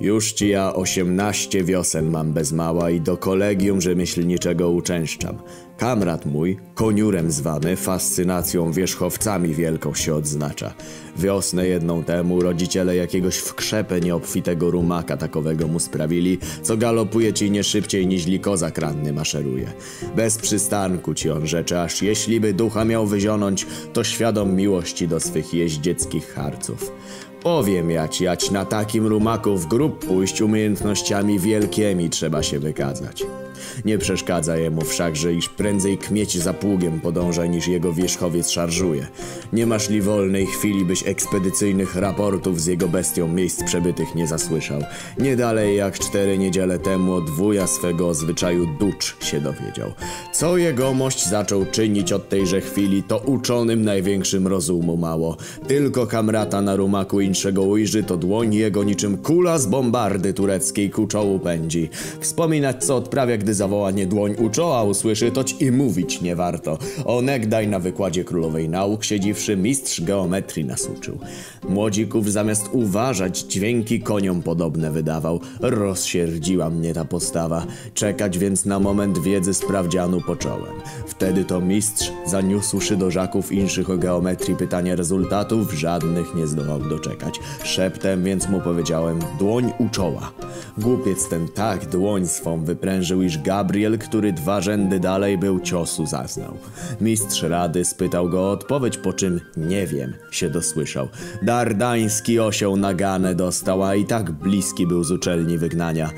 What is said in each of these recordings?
Już ci ja osiemnaście wiosen mam bez mała i do kolegium rzemieślniczego uczęszczam. Kamrat mój, koniurem zwany, fascynacją wierzchowcami wielką się odznacza. Wiosnę jedną temu rodziciele jakiegoś w krzepę nieobfitego rumaka takowego mu sprawili, co galopuje ci nie szybciej niźli kozak ranny maszeruje. Bez przystanku ci on rzeczy, aż jeśli by ducha miał wyzionąć, to świadom miłości do swych jeździeckich harców. Powiem ja ci, ać na takim rumaku w grób pójść umiejętnościami wielkimi trzeba się wykazać. Nie przeszkadza jemu wszakże, iż prędzej kmieć za pługiem podąża niż jego wierzchowiec szarżuje. Nie masz li wolnej chwili, byś ekspedycyjnych raportów z jego bestią miejsc przebytych nie zasłyszał. Nie dalej jak cztery niedziele temu od wuja swego o zwyczaju ducz się dowiedział. Co jegomość zaczął czynić od tejże chwili, to uczonym największym rozumu mało. Tylko kamrata na rumaku inszego ujrzy, to dłoń jego niczym kula z bombardy tureckiej ku czołu pędzi. Wspominać co odprawia, gdy zawołanie dłoń u czoła usłyszy, toć i mówić nie warto. Onegdaj na wykładzie królowej nauk siedziwszy mistrz geometrii nas uczył. Młodzików zamiast uważać dźwięki koniom podobne wydawał. Rozsierdziła mnie ta postawa. Czekać więc na moment wiedzy sprawdzianu począłem. Wtedy to mistrz, zaniósłszy do żaków inszych o geometrii pytania rezultatów, żadnych nie zdołał doczekać. Szeptem więc mu powiedziałem, dłoń u czoła. Głupiec ten tak dłoń swą wyprężył, iż Gabriel, który dwa rzędy dalej był ciosu zaznał. Mistrz rady spytał go o odpowiedź, po czym nie wiem, się dosłyszał. Dardański osioł naganę dostał, a i tak bliski był z uczelni wygnania.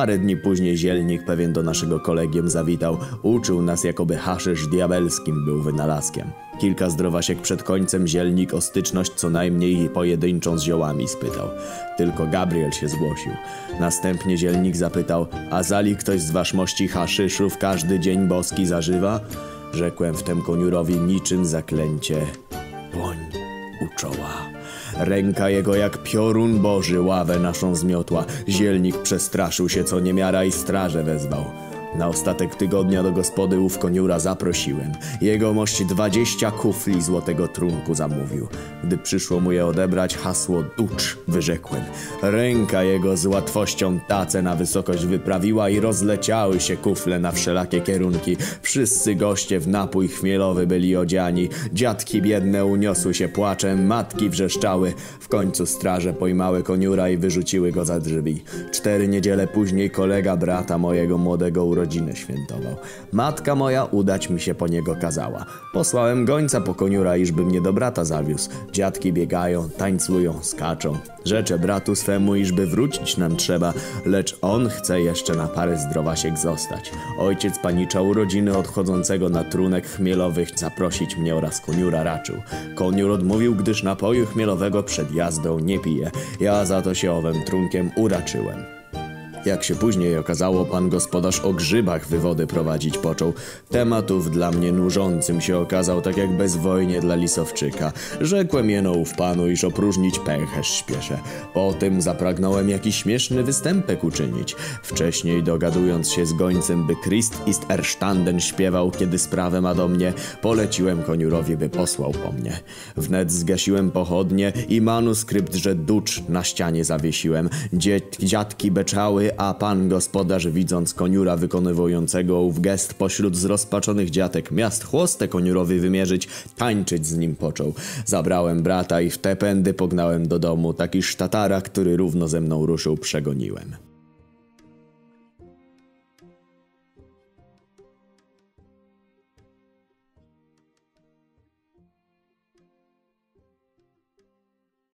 Parę dni później zielnik pewien do naszego kolegium zawitał. Uczył nas, jakoby haszysz diabelskim był wynalazkiem. Kilka zdrowasiek przed końcem zielnik o styczność co najmniej pojedynczą z ziołami spytał. Tylko Gabriel się zgłosił. Następnie zielnik zapytał, a zali ktoś z waszmości haszyszów każdy dzień boski zażywa? Rzekłem wtem koniurowi niczym zaklęcie. Dłoń u czoła. Ręka jego jak piorun boży ławę naszą zmiotła. Zielnik przestraszył się co niemiara i straże wezwał. Na ostatek tygodnia do gospody ów koniura zaprosiłem. Jego mość dwadzieścia kufli złotego trunku zamówił. Gdy przyszło mu je odebrać, hasło ducz wyrzekłem. Ręka jego z łatwością tacę na wysokość wyprawiła i rozleciały się kufle na wszelakie kierunki. Wszyscy goście w napój chmielowy byli odziani. Dziadki biedne uniosły się płaczem, matki wrzeszczały. W końcu straże pojmały koniura i wyrzuciły go za drzwi. Cztery niedziele później kolega brata mojego młodego urodziła rodzinę świętował. Matka moja udać mi się po niego kazała. Posłałem gońca po koniura, iżby mnie do brata zawiózł. Dziadki biegają, tańcują, skaczą. Rzeczę bratu swemu, iżby wrócić nam trzeba, lecz on chce jeszcze na parę zdrowasiek zostać. Ojciec panicza urodziny odchodzącego na trunek chmielowych zaprosić mnie oraz koniura raczył. Koniur odmówił, gdyż napoju chmielowego przed jazdą nie pije. Ja za to się owym trunkiem uraczyłem. Jak się później okazało, pan gospodarz o grzybach wywody prowadzić począł. Tematów dla mnie nużącym się okazał, tak jak bezwojnie dla lisowczyka. Rzekłem jeno ów panu, iż opróżnić pęcherz śpieszę. Potem zapragnąłem jakiś śmieszny występek uczynić. Wcześniej dogadując się z gońcem, by Christ ist erstanden śpiewał, kiedy sprawę ma do mnie, poleciłem koniurowi, by posłał po mnie. Wnet zgasiłem pochodnie i manuskrypt, że ducz na ścianie zawiesiłem. dziadki beczały, a pan gospodarz widząc koniura wykonywującego ów gest pośród zrozpaczonych dziatek miast chłostę koniurowi wymierzyć, tańczyć z nim począł. Zabrałem brata i w te pędy pognałem do domu, taki sztatara, który równo ze mną ruszył, przegoniłem.